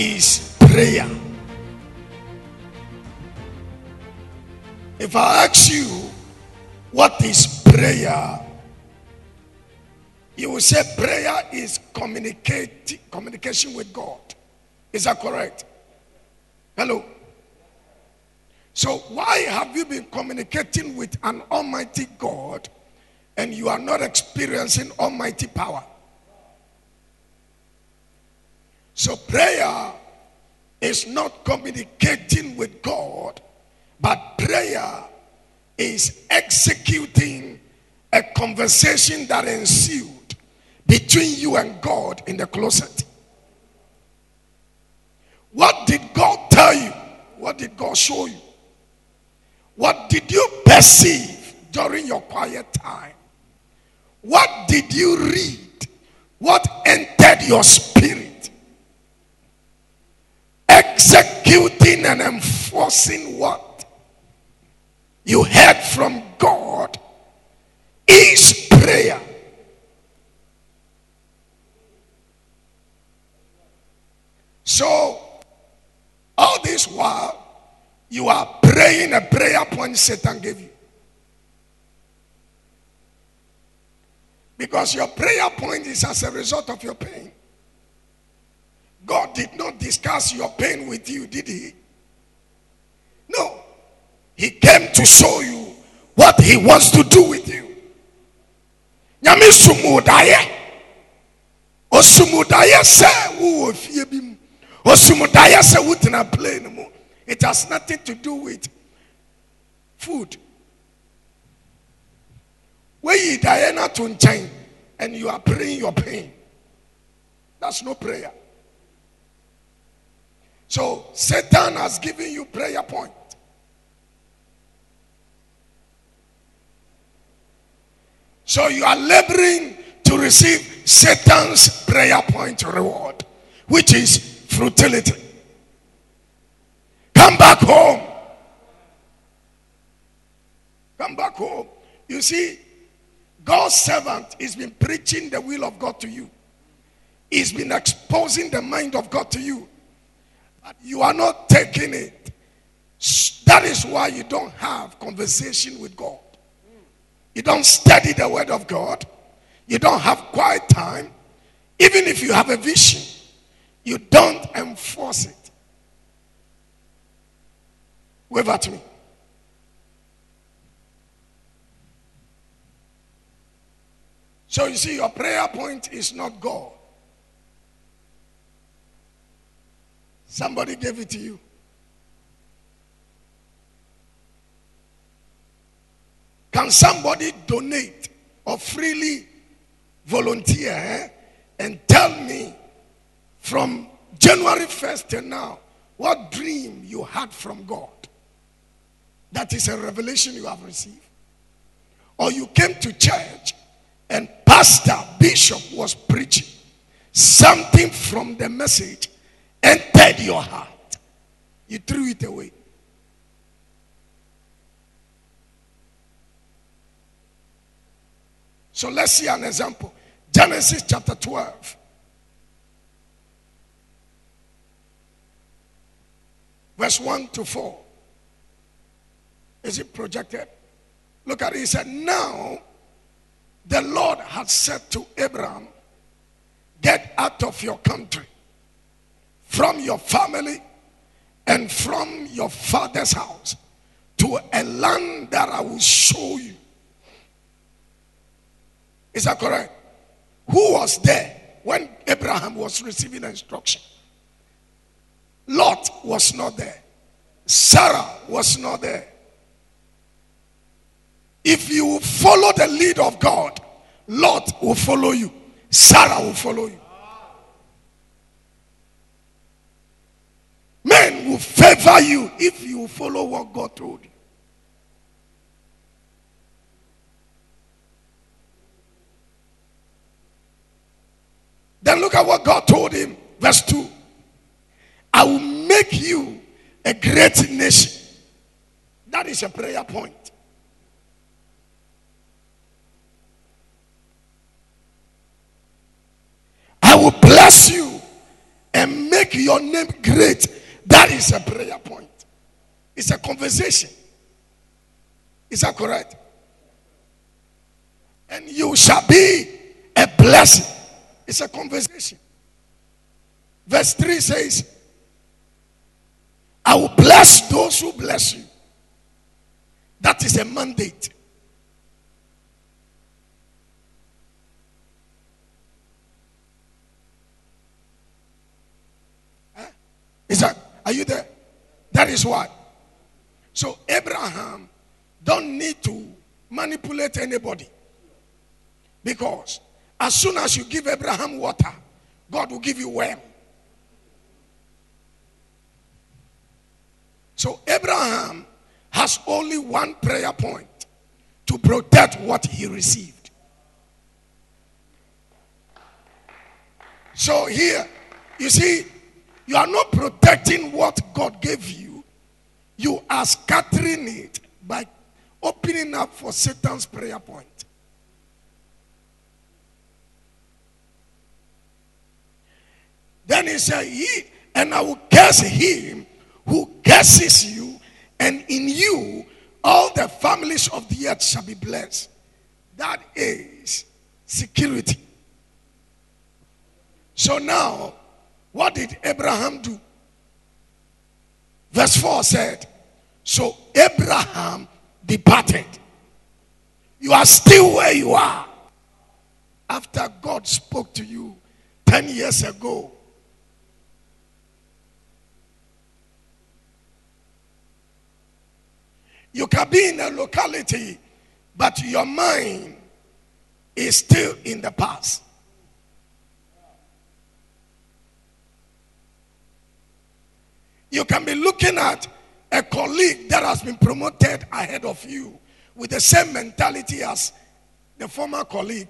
is prayer? If I ask you, what is prayer? You will say prayer is communicate, communication with God. Is that correct? Hello? So, why have you been communicating with an almighty God and you are not experiencing almighty power? So, prayer is not communicating with God, but prayer is executing a conversation that ensued between you and God in the closet. What did God tell you? What did God show you? What did you perceive during your quiet time? What did you read? What entered your spirit? Executing and enforcing what you heard from God is prayer. So, all this while, you are praying a prayer point Satan gave you. Because your prayer point is as a result of your pain. God did not discuss your pain with you, did he? No. He came to show you what he wants to do with you. Nyame sumudaye. Osumudaye se wo fie bi mu. Mu. It has nothing to do with food. Where you Diana to nkyɛn and you are praying your pain. That's no prayer. So Satan has given you prayer point. So you are laboring to receive Satan's prayer point reward, which is futility. Come back home. Come back home. You see, God's servant has been preaching the will of God to you. He's been exposing the mind of God to you. But you are not taking it. That is why you don't have conversation with God. You don't study the word of God. You don't have quiet time. Even if you have a vision, you don't enforce it. Wave at me. So you see, your prayer point is not God. Somebody gave it to you. Can somebody donate or freely volunteer eh, and tell me from January 1st till now what dream you had from God? That is a revelation you have received. Or you came to church and pastor, bishop was preaching. Something from the message entered your heart. You threw it away. So let's see an example. Genesis chapter 12. Verse 1 to 4. Is it projected? Look at it. He said, Now the Lord had said to Abraham, Get out of your country, from your family, and from your father's house to a land that I will show you. Is that correct? Who was there when Abraham was receiving instruction? Lot was not there. Sarah was not there. If you follow the lead of God, Lot will follow you, Sarah will follow you. Men will favor you if you follow what God told you. Then look at what God told him. Verse 2 I will make you a great nation. That is a prayer point. I will bless you and make make your name great. That is a prayer point. It's a conversation. Is that correct? And you shall be a blessing. It's a conversation. Verse 3 says, I will bless those who bless you. That is a mandate. Is that are you there? That is what. So Abraham don't need to manipulate anybody. Because as soon as you give Abraham water, God will give you worm. So Abraham has only one prayer point to protect what he received. So here, you see, you are not protecting what God gave you, you are scattering it by opening up for Satan's prayer point. Then he said, He and I will curse him who curses you, and in you all the families of the earth shall be blessed. That is security. So now what did Abraham do? Verse 4 said, So Abraham departed. You are still where you are. After God spoke to you 10 years ago. You can be in a locality, but your mind is still in the past. You can be looking at a colleague that has been promoted ahead of you with the same mentality as the former colleague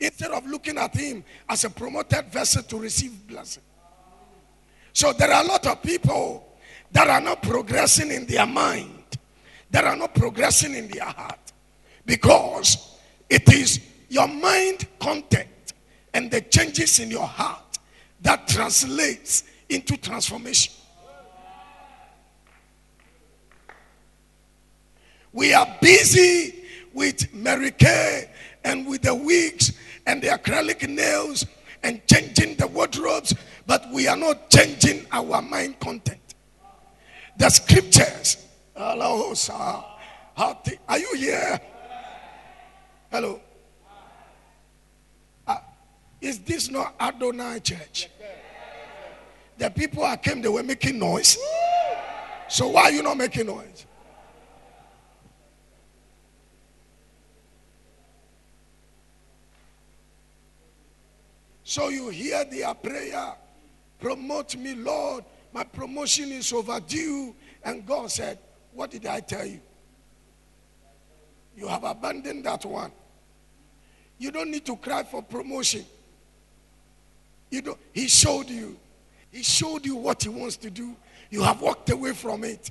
instead of looking at him as a promoted vessel to receive blessing. So there are a lot of people that are not progressing in their mind, that are not progressing in their heart because it is your mind content and the changes in your heart that translates into transformation. We are busy with Mary Kay and with the wigs and the acrylic nails and changing the wardrobes, but we are not changing our mind content. The scriptures. Hello, sir. Are you here? Hello. Uh, is this not Adonai Church? The people that came, they were making noise. So why are you not making noise? So you hear their prayer, promote me, Lord. My promotion is overdue. And God said, What did I tell you? You have abandoned that one. You don't need to cry for promotion. You don't, he showed you. He showed you what he wants to do. You have walked away from it.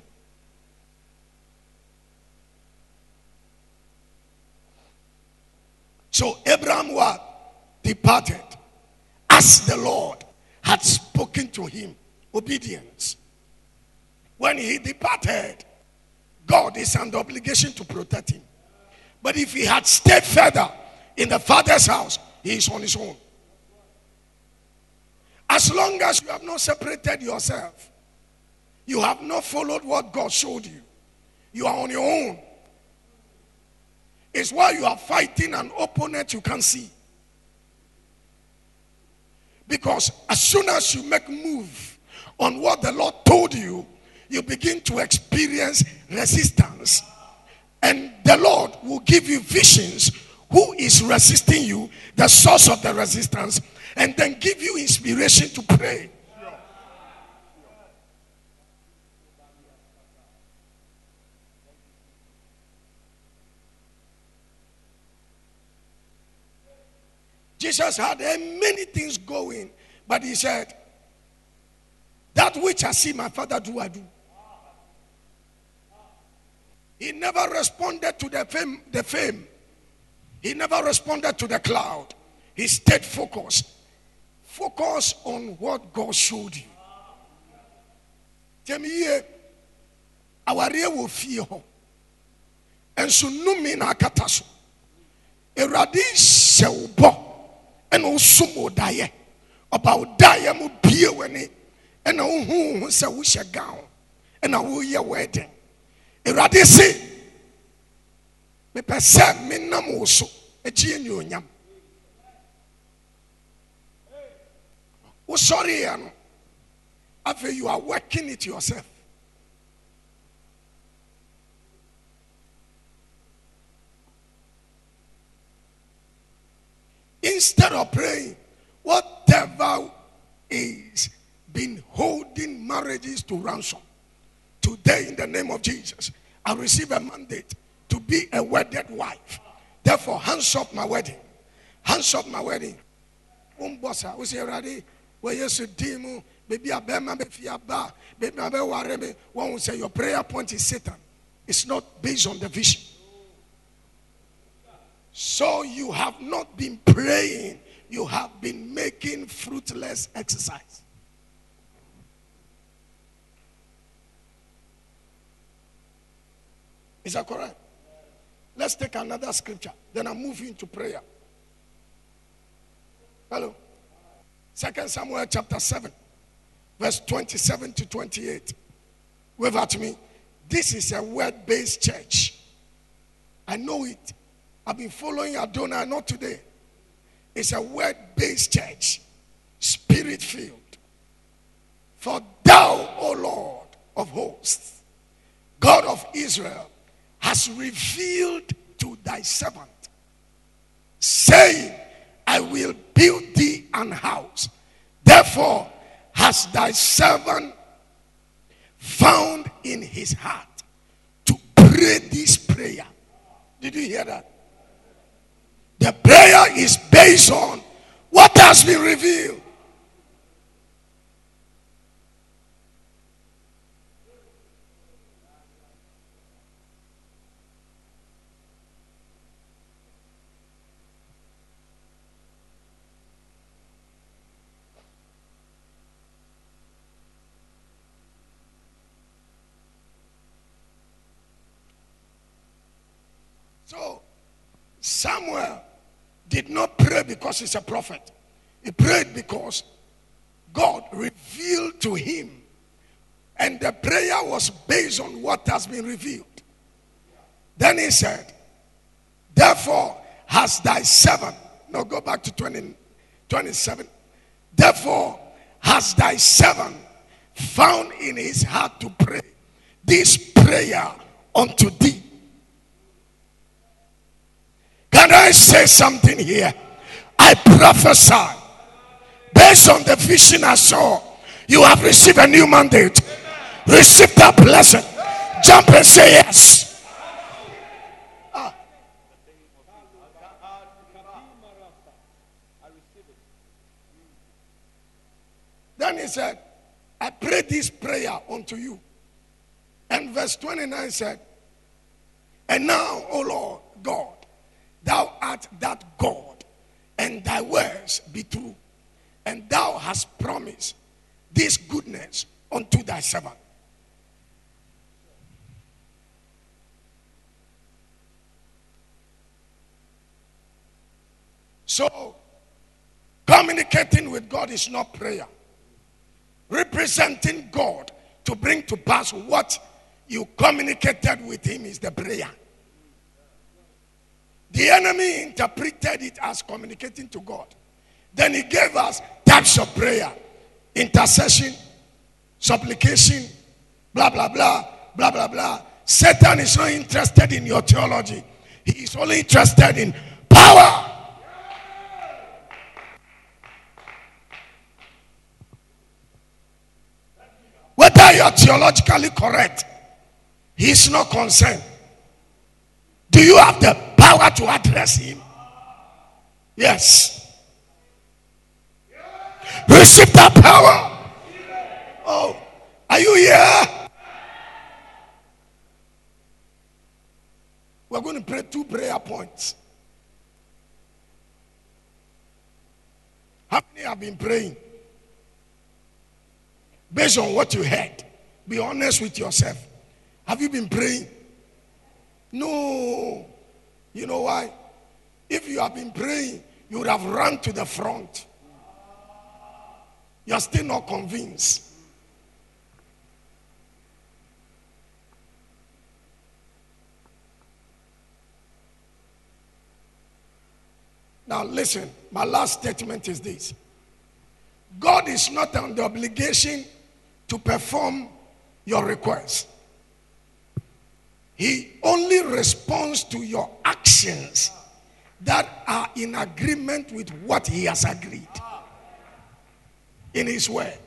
So Abraham what? Departed as the Lord had spoken to him. Obedience. When he departed, God is under obligation to protect him. But if he had stayed further in the father's house, he is on his own. As long as you have not separated yourself, you have not followed what God showed you, you are on your own. It's why you are fighting an opponent you can't see. Because as soon as you make move on what the Lord told you, you begin to experience resistance. And the Lord will give you visions who is resisting you, the source of the resistance, and then give you inspiration to pray. Jesus had many things going, but he said, That which I see my father do, I do. He never responded to the fame, the fame. He never responded to the cloud. He stayed focused. Focus on what God showed you. tiɛmi yie awareɛ wɔ fie hɔ nso nnumi na akata so awurade hyɛ wo bɔ ɛna wosom wo daeɛ. Ɔba wo mu bie w'ani. Ɛna wohu wo ho sɛ wohyɛ gown. Ɛna woyɛ wedding. Awurade se mepɛ sɛ menam wo so akyi anuonyam. Wosɔreeɛ no afei you are working it yourself instead of praying whatever is been holding marriages to ransom today in the name of jesus i receive a mandate to be a wedded wife. Therefore hands up my wedding. Hands up my wedding. Umbosa usi ready where yesu dimu baby abema befi aba baby one will say your prayer point is satan. It's not based on the vision so you have not been praying, you have been making fruitless exercise. Is that correct? Let's take another scripture. Then i move moving to prayer. Hello. Second Samuel chapter 7, verse 27 to 28. Wave at me. This is a word based church. I know it. I've been following Adonai, not today. It's a word based church, spirit filled. For thou, O Lord of hosts, God of Israel, has revealed to thy servant, saying, I will build thee an house. Therefore, has thy servant found in his heart to pray this prayer. Did you hear that? The prayer is based on what has been revealed. So, Samuel did not pray because he's a prophet. He prayed because God revealed to him. And the prayer was based on what has been revealed. Then he said, Therefore, has thy servant, now go back to 20, 27. Therefore, has thy servant found in his heart to pray this prayer unto thee can I say something here? I prophesy based on the vision I saw. You have received a new mandate. Receive that blessing. Jump and say yes. Then he said, I pray this prayer unto you. And verse 29 said, And now, O Lord God, Thou art that God, and thy words be true. And thou hast promised this goodness unto thy servant. So, communicating with God is not prayer. Representing God to bring to pass what you communicated with Him is the prayer. The enemy interpreted it as communicating to God. Then he gave us types of prayer intercession, supplication, blah, blah, blah, blah, blah, blah. Satan is not interested in your theology, he is only interested in power. Whether you are theologically correct, he is not concerned. Do you have the power to address him? Yes. Receive that power. Oh, are you here? We're going to pray two prayer points. How many have been praying? Based on what you heard, Be honest with yourself. Have you been praying? No. You know why? If you have been praying, you would have run to the front. You're still not convinced. Now, listen, my last statement is this God is not under obligation to perform your request, He only responds to your actions that are in agreement with what He has agreed in His word.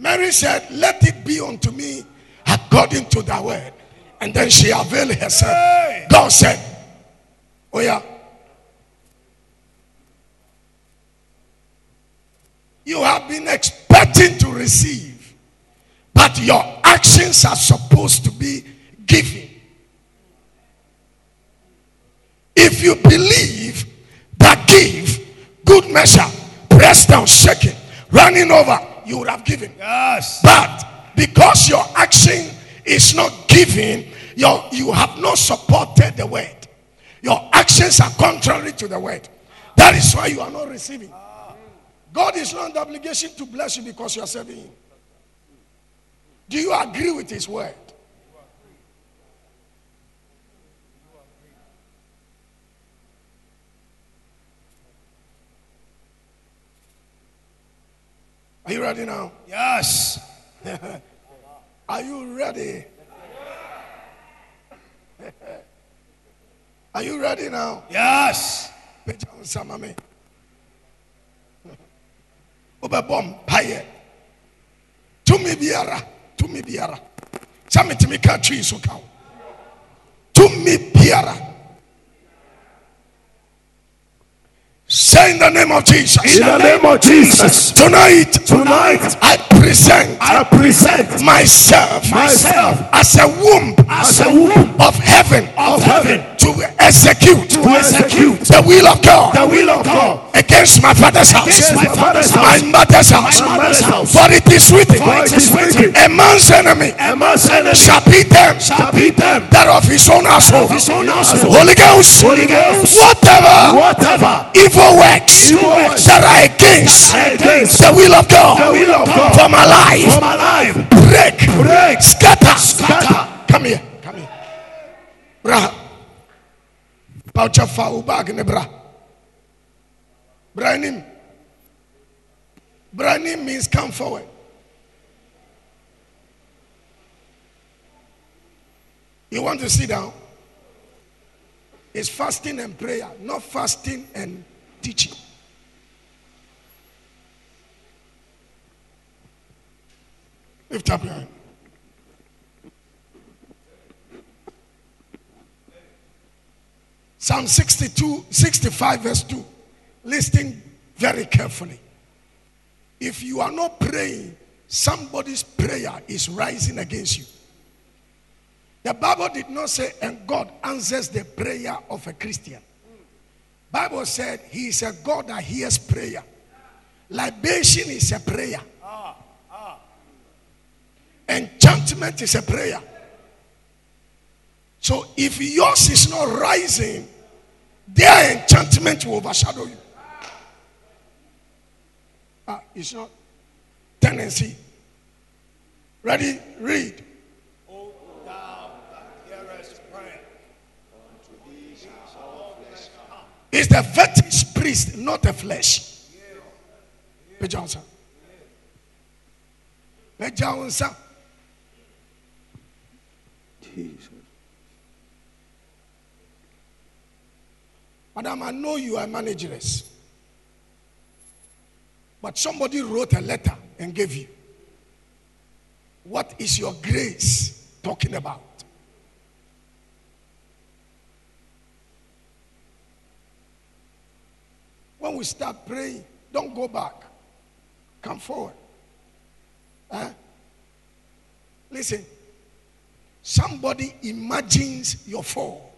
Mary said, Let it be unto me according to thy word. And then she availed herself. God said, Oh, yeah. You have been expecting to receive, but your actions are supposed to be giving. If you believe that give, good measure, pressed down, shaking, running over, you would have given. Yes. But because your action is not giving, your, you have not supported the word. Your actions are contrary to the word. That is why you are not receiving. God is not under obligation to bless you because you are serving Him. Do you agree with His word? Ready now? Yes. Are you ready? Are you ready now? Yes. Nsa ma me. wobɛbɔ mpaeɛ tumi biara tumi biara sɛ metumi ka twii so ka wo tumi biara Say in the name of Jesus. In the name of Jesus. Tonight, Tonight, I present I present myself, myself as a womb as a womb of heaven of heaven to execute to execute the will of God the will of God against my father's house, against my father's my house, mother's house. my mother's house. For it is written, For it is written, a man's enemy a man's enemy shall be them shall beat them that of his own household. of his own household. Holy Ghost, Holy Ghost. whatever Whatever evil works that are against the will of God the will of God for my life, for my life, break, break, scatter, scatter. Come here, come here. Bra. Paucha fa wo bag bra. Branim. Branim means come forward. You want to sit down? It's fasting and prayer, not fasting and teaching. Lift up your hand. Psalm 62, 65, verse 2. Listen very carefully. If you are not praying, somebody's prayer is rising against you. The Bible did not say, and God answers the prayer of a Christian. Bible said he is a God that hears prayer. Libation is a prayer. Enchantment is a prayer. So if yours is not rising, their enchantment will overshadow you. Ah, it's not tendency. Ready? Read. It's the fetish priest, not the flesh. Page Johnson. Page Johnson. Jesus. Madam, I know you are manageress. But somebody wrote a letter and gave you. What is your grace talking about? When we start praying, don't go back. Come forward. Huh? Listen. Somebody imagines your fall.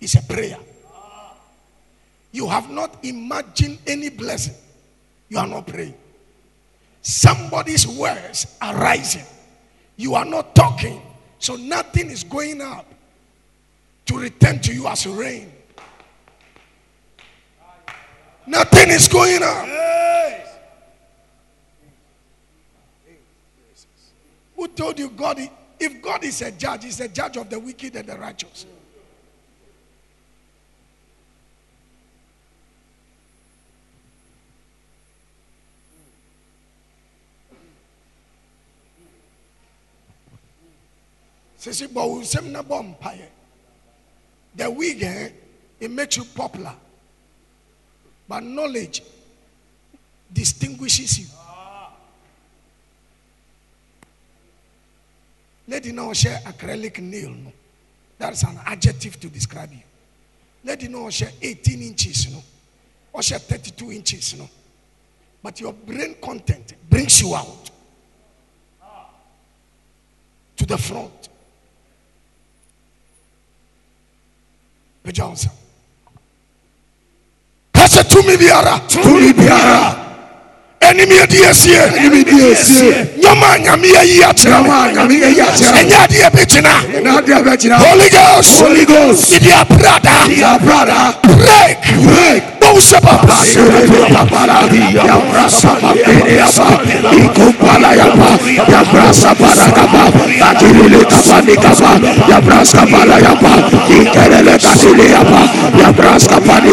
It's a prayer. You have not imagined any blessing. You are not praying. somebody's words are rising. You are not talking, so nothing is going up to return to you as rain. Nothing is going up. Who told you God? If God is a judge, He's a judge of the wicked and the righteous. Sisi. The wig, eh, it makes you popular. But knowledge distinguishes you. Lady now share acrylic nail. No. That's an adjective to describe you. Lady now share 18 inches, no. Or share 32 inches, no. But your brain content brings you out to the front. Pejansa. Kasa tumi biara. Tumi biara. Enimi edi esie. Enimi di esie. Nyama nyame ayi akyerɛ wo. Nyama nyame ayi akyerɛ. Ɛnyɛ adeɛ bɛgyina. Na adi abɛgyina. Holy Ghost. Holy Ghost. Idi aprada. Ya brada. Break. Break. Bow papa. Patirili kapa, ya braska papiri apa, ikupala yapa, ya braska para, ya braska bele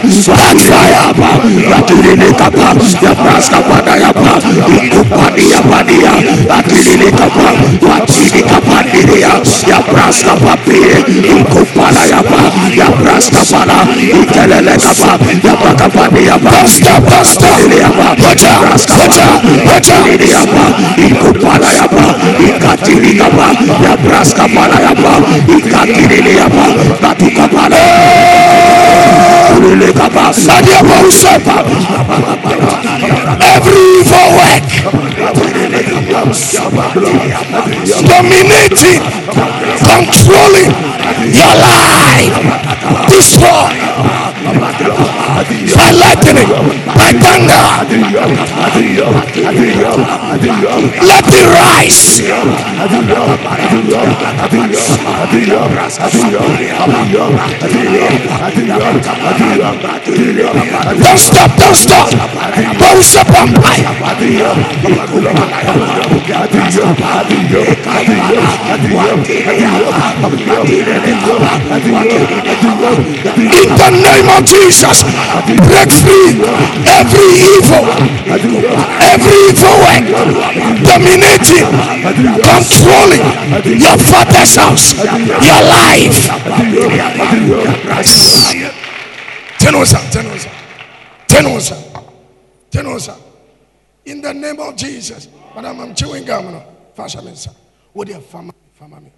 fire rakilini kapa yapras kapa da yapa kupani yapani ya rakilini kapa patini kapa diri ya yapras kapa pire kupala yapa yapras kapa la ikelele kapa yapa kapa ni yapa basta basta diri yapa yapras kapa diri yapa kupala yapa ikatini kapa yapras kapa la yapa ikatini yapa katu kapa la Every evil work. Dominating. Controlling your life. Destroy. By thunder. Let it rise. Don't stop, don't stop. Bow sepa. In the name of Jesus, break free every evil, every evil work, dominating, controlling your father's house, your life. Tenosa, Tenosa, Tenosa, Tenosa. In the name of Jesus, Madam, I'm chewing gum. no. Sir. What do you farmer? Farmer me.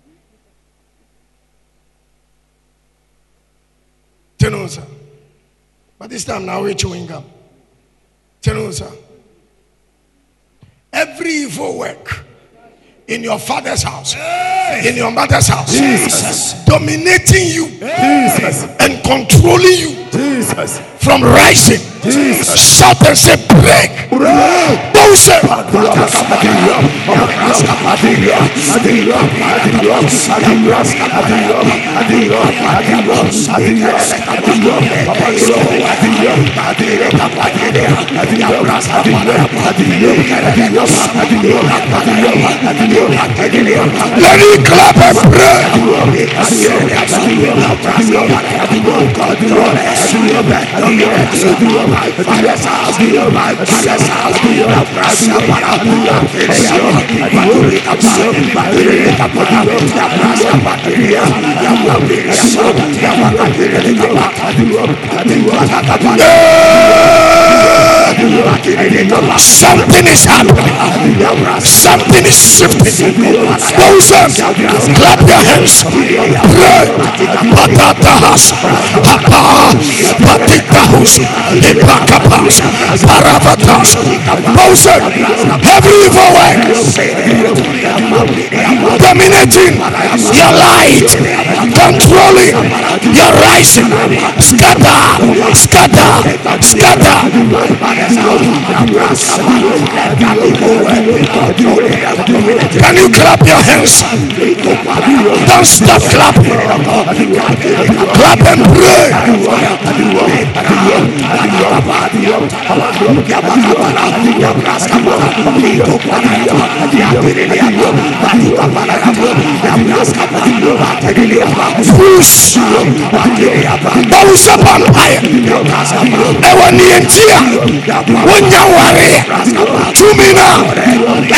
Tenosa. But this time now we're chewing gum. Tenosa. Every evil work in your father's house, in your mother's house, dominating you. Jesus. and controlling you. Jesus, from rising. Shout and say, break. Let me clap and pray. Yeah! Something is happening. Something is shifting. Those clap your hands. Pray. Patatahas. Papa. Patitahus. Ipakapas. Paravatas. Moses. Every evil way. Dominating your light. Controlling your rising. Scatter. Scatter. Scatter. Can you clap your hands? Don't stop clapping. Clap and pray. Push. Bawusa vampire. Ẹwọ nìyẹntì a nyaware tumi na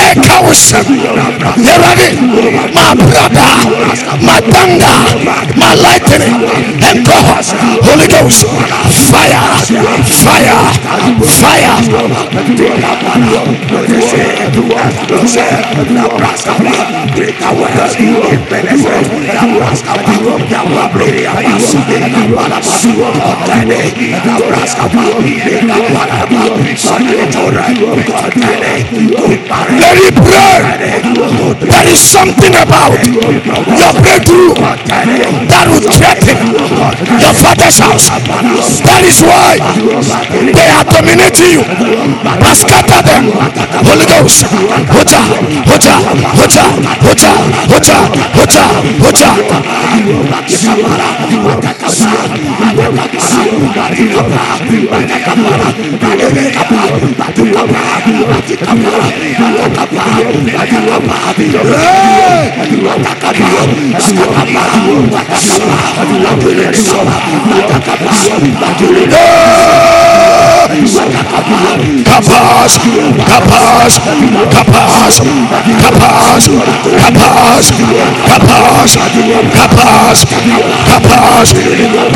ɛka wo sɛm yɛwurade mabrada madanga ma holy ghost. Fire. Fire. Fire. Thank you. Let it pray. There is something about your breakthrough that will threaten your father's house. That is why they are dominating you. But scatter them. Holy Ghost. Hoja, hoja, hoja, hoja, hoja, Hey! Hoja. Kapaz, kapaz, kapaz, kapaz, kapaz, kapaz, kapaz, kapaz,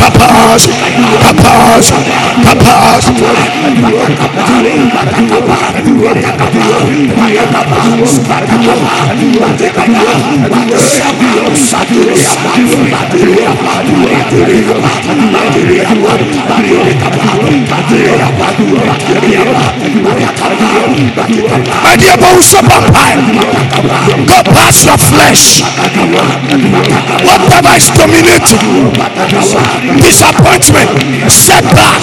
kapaz, kapaz, kapaz. My dear go past your flesh. Whatever is dominating, disappointment, setback,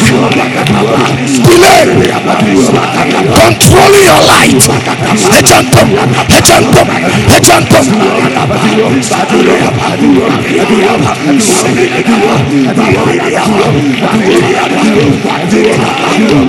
delay, controlling your light. Hejantum, hejantum, hejantum. This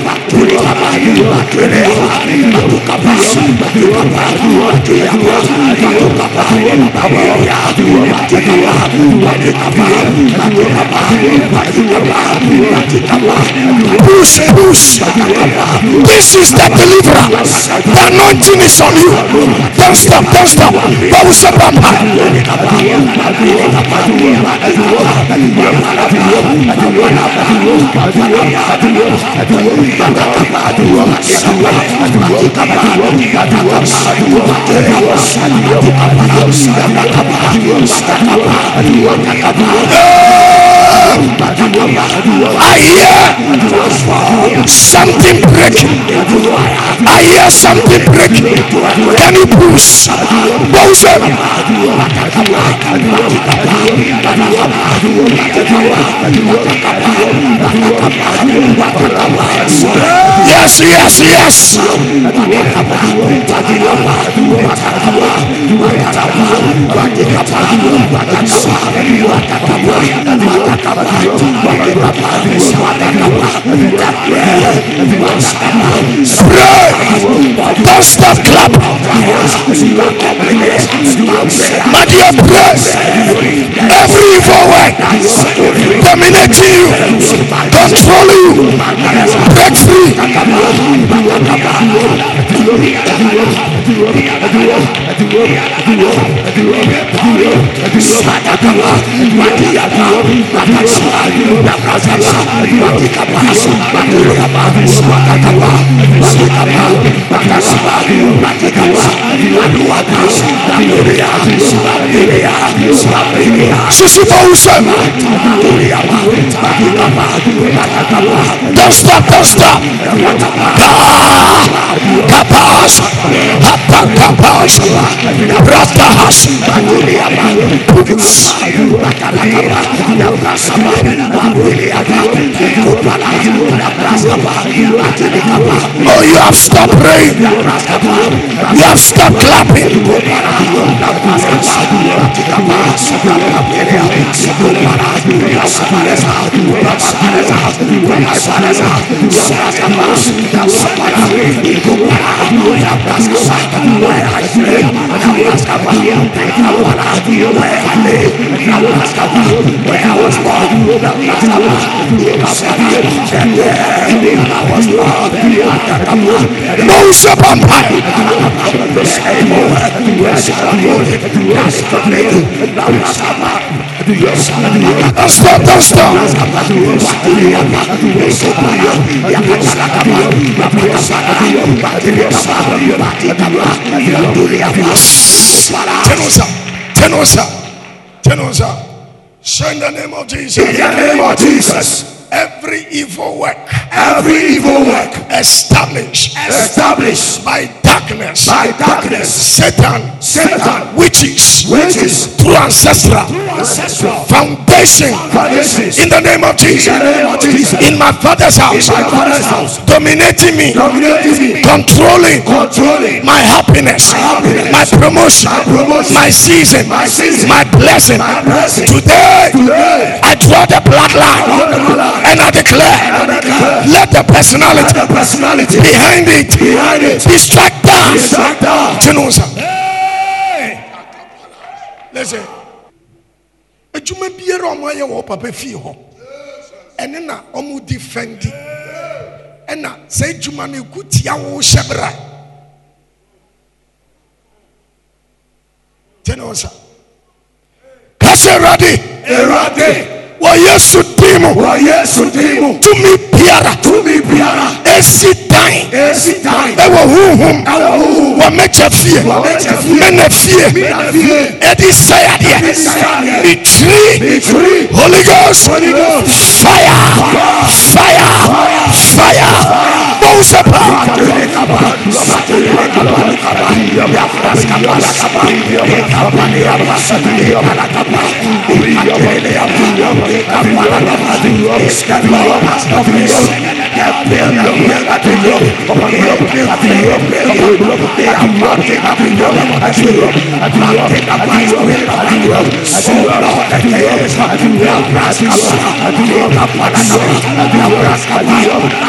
is the deliverer. The anointing is on you. Don't stop, don't stop. Bowser you I hear something breaking. I hear something breaking. Can you push? Bowser. Yes, yes, yes. Pray. Don't stop clap. Magia praise. Every evil work dominating you, controlling you, break free. Magia pasa, la Oh, you have stopped praying. You have stopped clapping. Where I was born. No sepampire. Stop the storm. Turn on, sir. Turn on, sir. Turn on, sir. In the name of Jesus. In the name of Jesus. Every evil work. Every evil work. Established. Established. By darkness, by darkness, Satan, Satan, witches, witches, through ancestral, ancestral foundation, in the name of Jesus, in my father's house, dominating me, controlling, my happiness, my promotion, my season, my blessing. Today, I draw the bloodline, and I declare, let the personality behind it be struck da gye no nsa lɛsɛ adwuma biara ɔmo ayɛ wɔ papa fie hɔ. Ɛne na ɔmo di fɛndi. Ɛna sɛ adwuma no eku tia wo hyɛ bra. Gye no nsa kasa awurade awurade. wa Yesu dimu wa Yesu dimu tumi biara tumi biara esi dan esi dan ɛwɔ huhum ɛwɔ huhum wa mɛkyɛ fie wa mɛkyɛ fie mɛna fie mɛna fie ɛdi sayadeɛ ɛdi sayadeɛ mitiri mitiri holy ghost. Holy ghost. Fire. Fire. Fire. Fire. fire. Bosapa,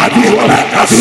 I do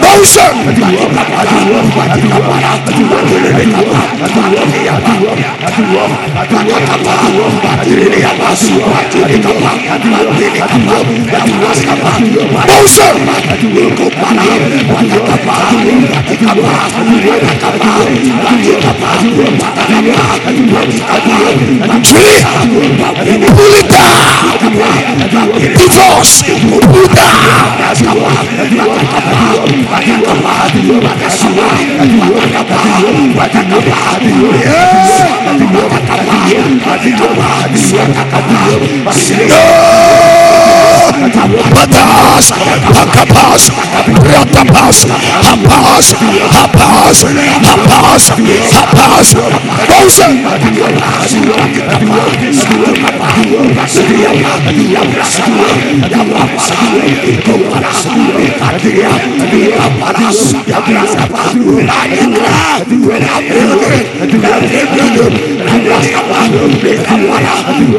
Motion. Tree, Buddha, divorce, Buddha, no! Patas, Hakapas, Ratapas, Hapas, Hapas, Hapas, Hapas, Rosa.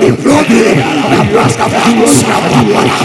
Implode! Abraço, abraço,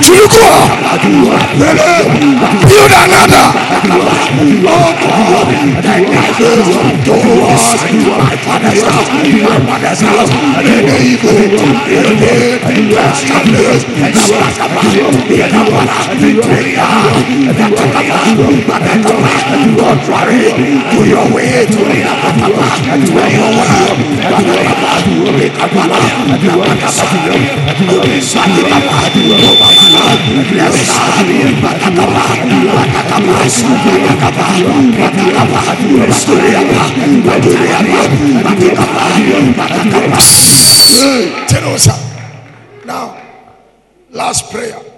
Tulikuwa build another. Oh, Contrary to your way. Now, last prayer.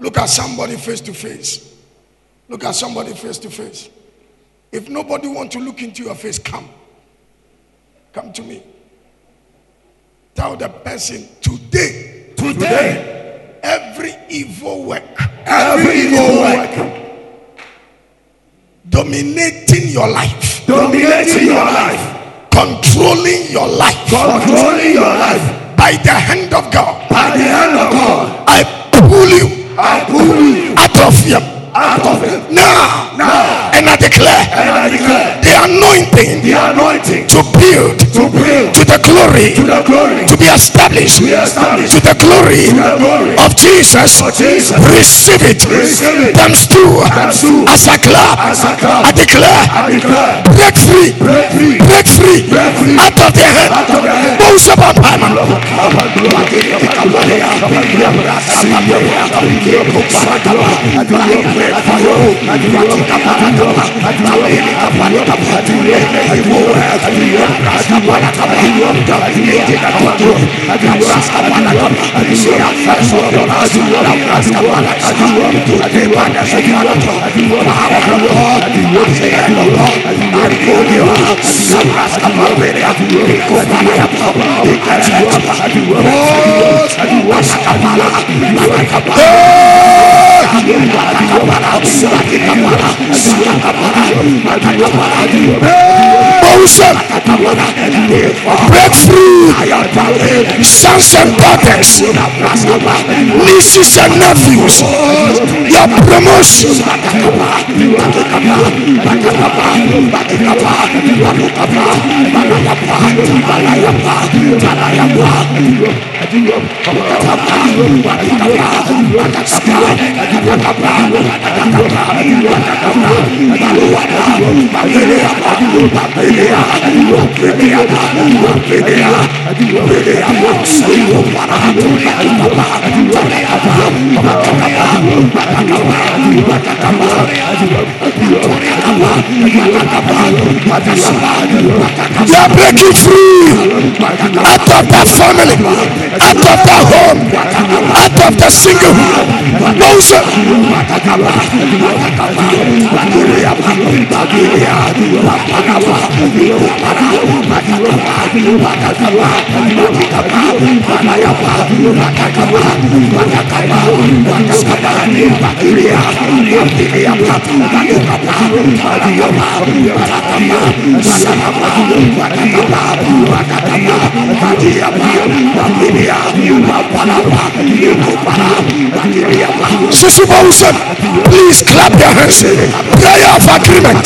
Look at somebody face to face. Look at somebody face to face. If nobody want to look into your face, come. Come to me. Tell the person today, Today, every evil work every evil work dominating your life, dominating your life, controlling your life controlling your life by the hand of God, by the hand of God, I pull you I pull you out of him out of it. now, Now, and I declare and I declare the anointing the anointing to build to bring to the glory to the glory to be established be established to the glory to the glory of Jesus. of Jesus. Receive it. Receive it. Times two. Times two. As I clap, As I clap. I declare, I declare break free, break free break free, Break free. out of the hand. Out of the hand. Bones of our time. Bones of break free. Sons and daughters, nieces and nephews, your promotion. They are breaking free out of that family, out of that home, out of the single. Those Sister Please clap your hands. Prayer of agreement.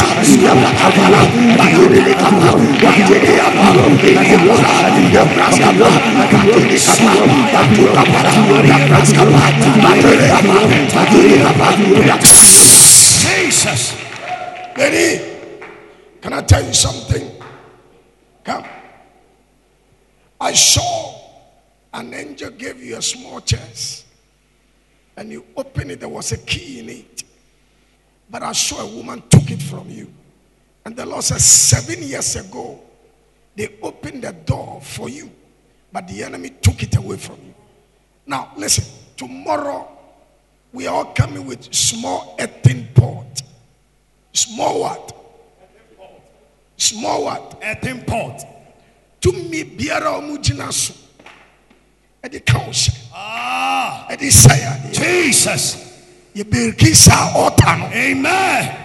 Jesus. Lady, can I tell you something? Come. I saw an angel gave you a small chest and you open it, there was a key in it. But I saw a woman took it from you. And the Lord said, Seven years ago, they opened the door for you, but the enemy took it away from you. Now, listen, tomorrow we are all coming with small earthen pot. Small what? Small what? Earthen pot. tumi biara a ɔmo gyina so ɛde ka wo hyɛ ɛde sɛ yadeɛ Jesus. yɛbɛriki saa ɔta no Amen.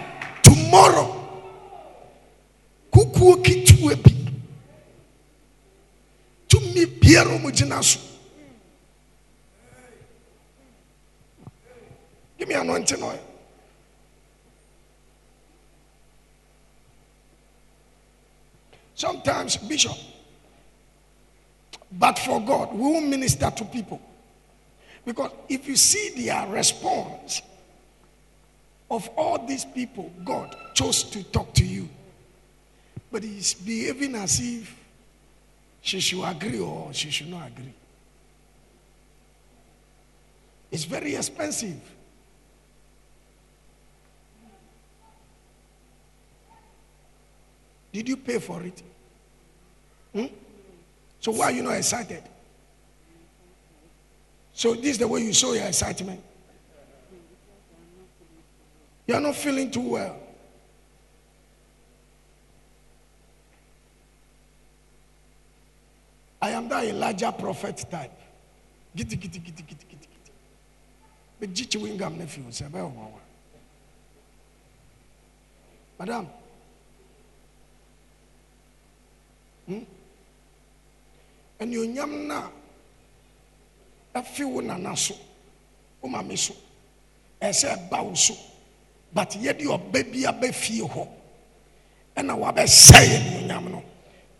tomorrow kukuo ketewa bi tumi biara ɔmo gyina so. Give me anointing oil. Sometimes bishop but for god we will minister to people because if you see their response of all these people, God chose to talk to you. But he's behaving as if she should agree or she should not agree. It's very expensive. Did you pay for it? Hmm? So why are you not excited? So this is the way you show your excitement. You are not feeling too well. I am that Elijah prophet type. Giti giti giti giti giti giti. But jichi wingam nephew. Madam. Hmm? And you nyam na afi wo nana so. Wo mame so. Ɛsɛ ba wo so. but yɛde ɔba bi aba fie hɔ ɛna wabɛsɛ yɛ nnuonyam no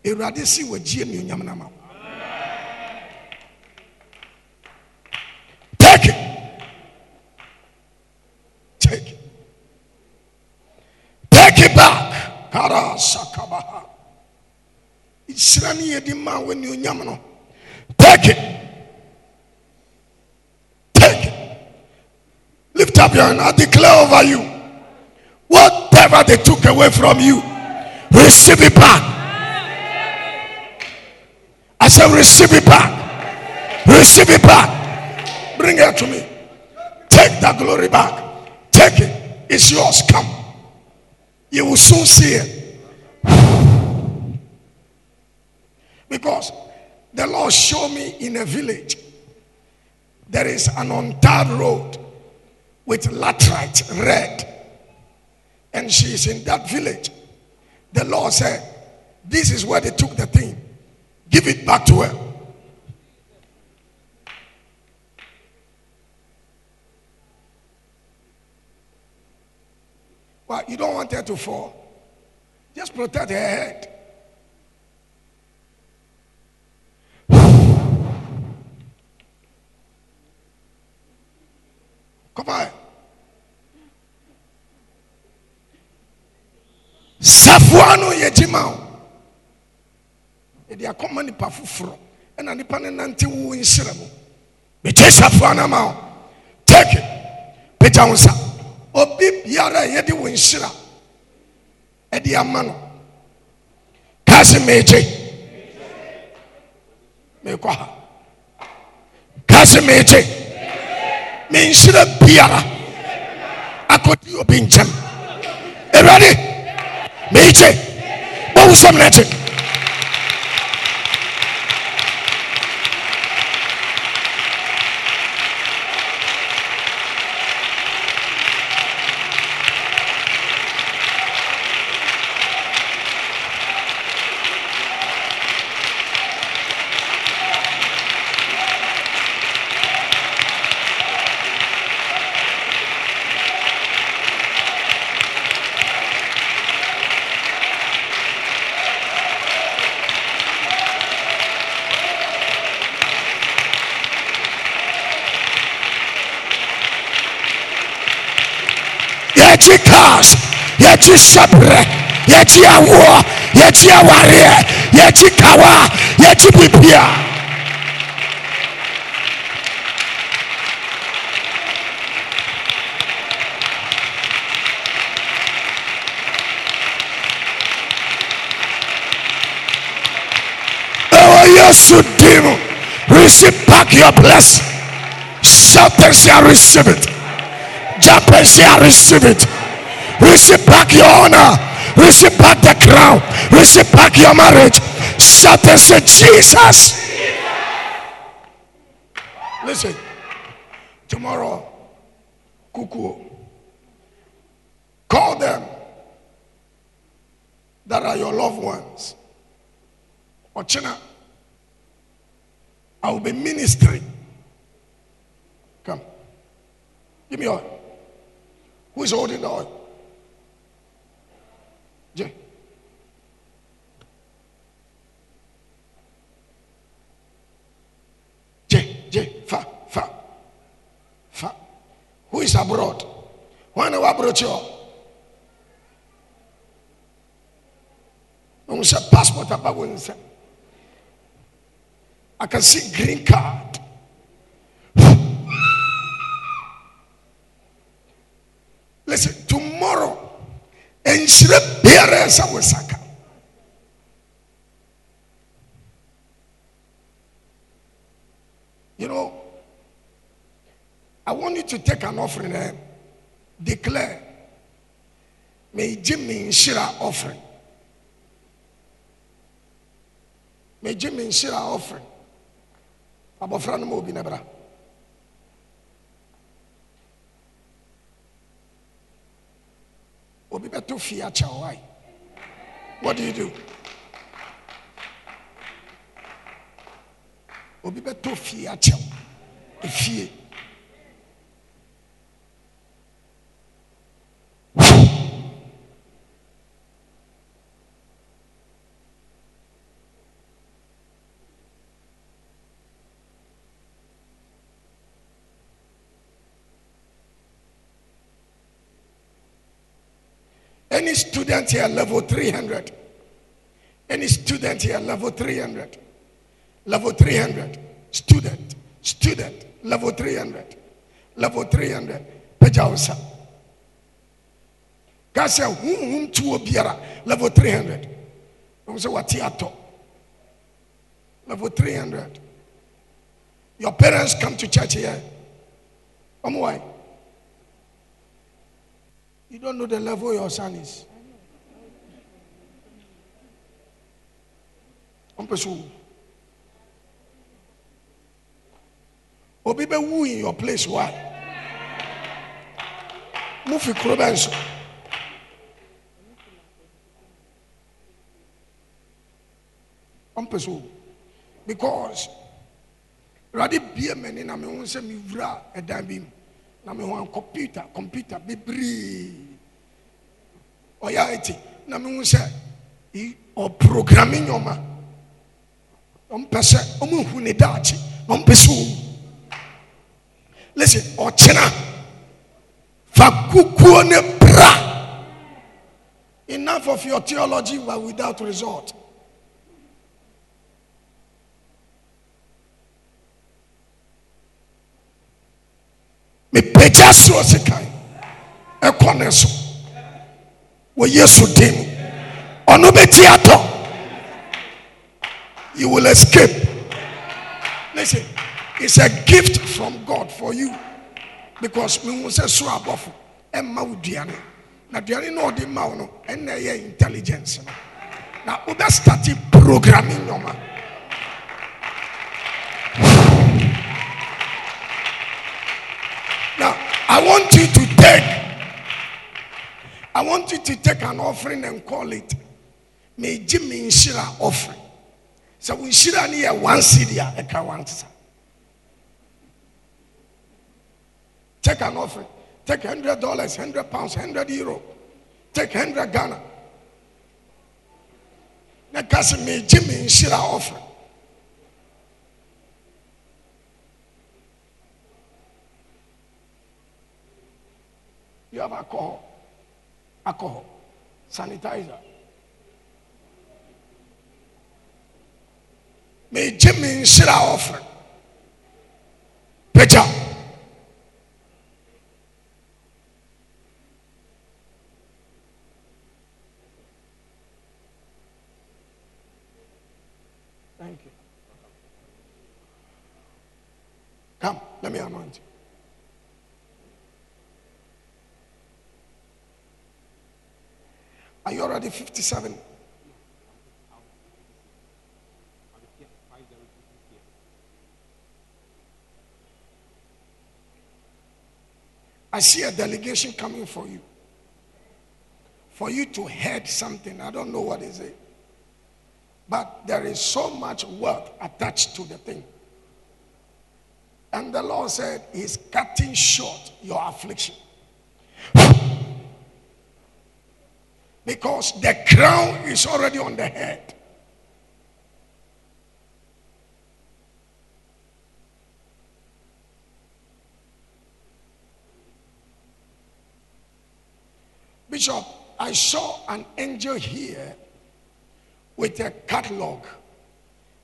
awurade si wagyie nnuonyam no ama wo take it take it take it back kara sakabaha nhyira ne yɛde ma wɔ nnuonyam no take it take it lift up your hand i declare over you Whatever they took away from you, receive it back. I said, receive it back. Receive it back. Bring it to me. Take that glory back. Take it. It's yours. Come. You will soon see it. Because the Lord showed me in a village there is an untarred road with laterite red and she is in that village. The Lord said, This is where they took the thing. Give it back to her. Well, you don't want her to fall. Just protect her head. On. safoa no yɛ gyima o yɛde akɔma nipa foforɔ ɛna nipa ne nante wo nhyira mu. Megye safoa no ama o take it. Pagya wo nsa obi biara yɛde wo nhyira ɛde ama no kaa se megye mekɔ ha kaa se megye menhyira biara. Akɔdi obi nkyɛm awurade meekye bɔwo sɛm no akyi cars yɛkyi hyɛbrɛ yɛkyi awoɔ yɛkyi awareɛ yɛkyi kawa yɛkyi bibia ɛwɔ oh, yesu dim receive back your blessing. Shout and say receive it. Jump and say receive it receive back your honor receive back the crown receive back your marriage shout and say jesus Listen, tomorrow, Kuku, call them that are your loved ones. Ochina, I will be ministering. Come. Give me oil. Who is holding the oil? Jay. Jay, Jay, fa, fa, fa. Who is abroad? When are abroad? When say passport about I can see green card. Listen, tomorrow, and ɛsɛ wosaka. You know, I want you to take an offering and declare, may Jimmy Shira offering. May Jimmy Shira offering. Abofra no mo bi nebra. Obi beto fie akyɛ? What do you do? Obi beto fie akyɛ efie. Any student here level 300? Any student here level 300? Level 300. Student. Student. Level 300. Level 300. Pejausa. Kasi hum hum tuo biara level 300. I'm say what theater. Level 300. Your parents come to church here. Why? You don't know the level your son is. Obi be woo in your place why? Move your bɛn so. because awurade bie m'ani na mehu sɛ mewura ɛdan bi na mehu computer computer bebree. Ɔyɛ eti na mehu sɛ ɔprograme nyɔma. Ɔmpɛ sɛ ɔmo ne daakye na ɔmpɛ sɛ ɔmu listen ɔkyena. Fa kukuo ne bra. Enough of your theology but without result mepagya soɔ sekan ɛkɔ ne so wɔ yesu dim ɔno bɛti atɔ you will escape. Listen it's a gift from god for you. Because mehu sɛ so abɔfo ɛmma wo duane na duane na ɔde ma wo no ɛnna ɛyɛ intelligence. No na wobɛstarte programming nɔma want you to take, I want you to take an offering and call it May Jimmy Nshira offering. So we Nshira near one city a one Take an offering. Take hundred dollars, hundred pounds, hundred euro. Take hundred Ghana. Now, may Jimmy Nshira offering. You have alcohol, alcohol, sanitizer. May Jimmy Shira offer. Pecha. 57? I see a delegation coming for you. For you to head something. I don't know what is it. But there is so much work attached to the thing. And the Lord said, He's cutting short your affliction. Because the crown is already on the head. Bishop, I saw an angel here with a catalog,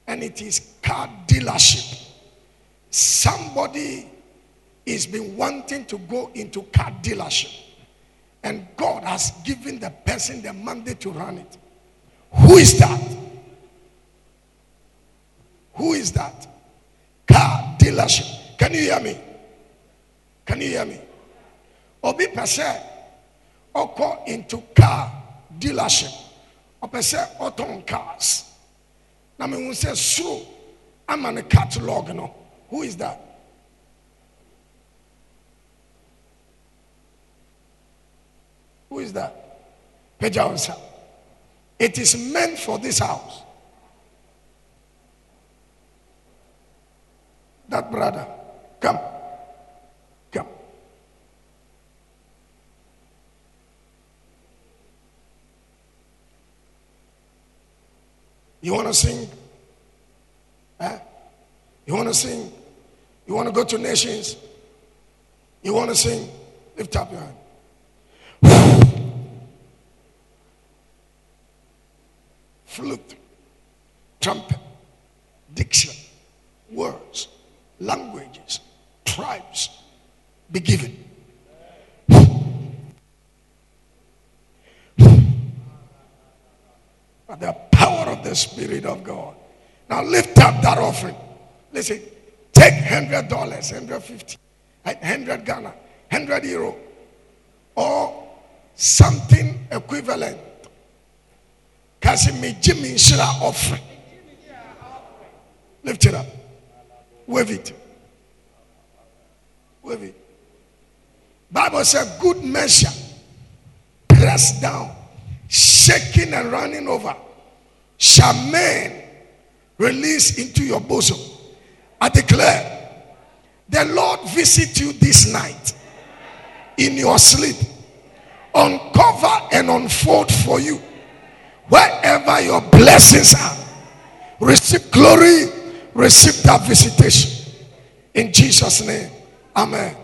and it is car dealership. Somebody is been wanting to go into car dealership, and God has given the person the mandate to run it. Who is that? Who is that? Car dealership. Can you hear me? Can you hear me? Obi Pasha ɔkɔ into car dealership sɛ ɔtɔn cars na mehu sɛ soro ama ne catalog no who is that who is that pagya nsa it is meant for this house that brother come come You want to sing? Huh? You want to sing? You want to go to nations? You want to sing? Lift up your hand. Flute, trumpet, diction, words, languages, tribes be given. by the power of the Spirit of God. Now lift up that offering. Listen, take hundred dollars, hundred fifty, hundred Ghana, hundred euro, or something equivalent. Kasi me Jimmy Shira offering. Lift it up. Wave it. Wave it. Bible said, good measure, pressed down, shaking and running over, shall men release into your bosom. I declare, the Lord visit you this night in your sleep, uncover and unfold for you wherever your blessings are. Receive glory, receive that visitation. In Jesus' name, Amen.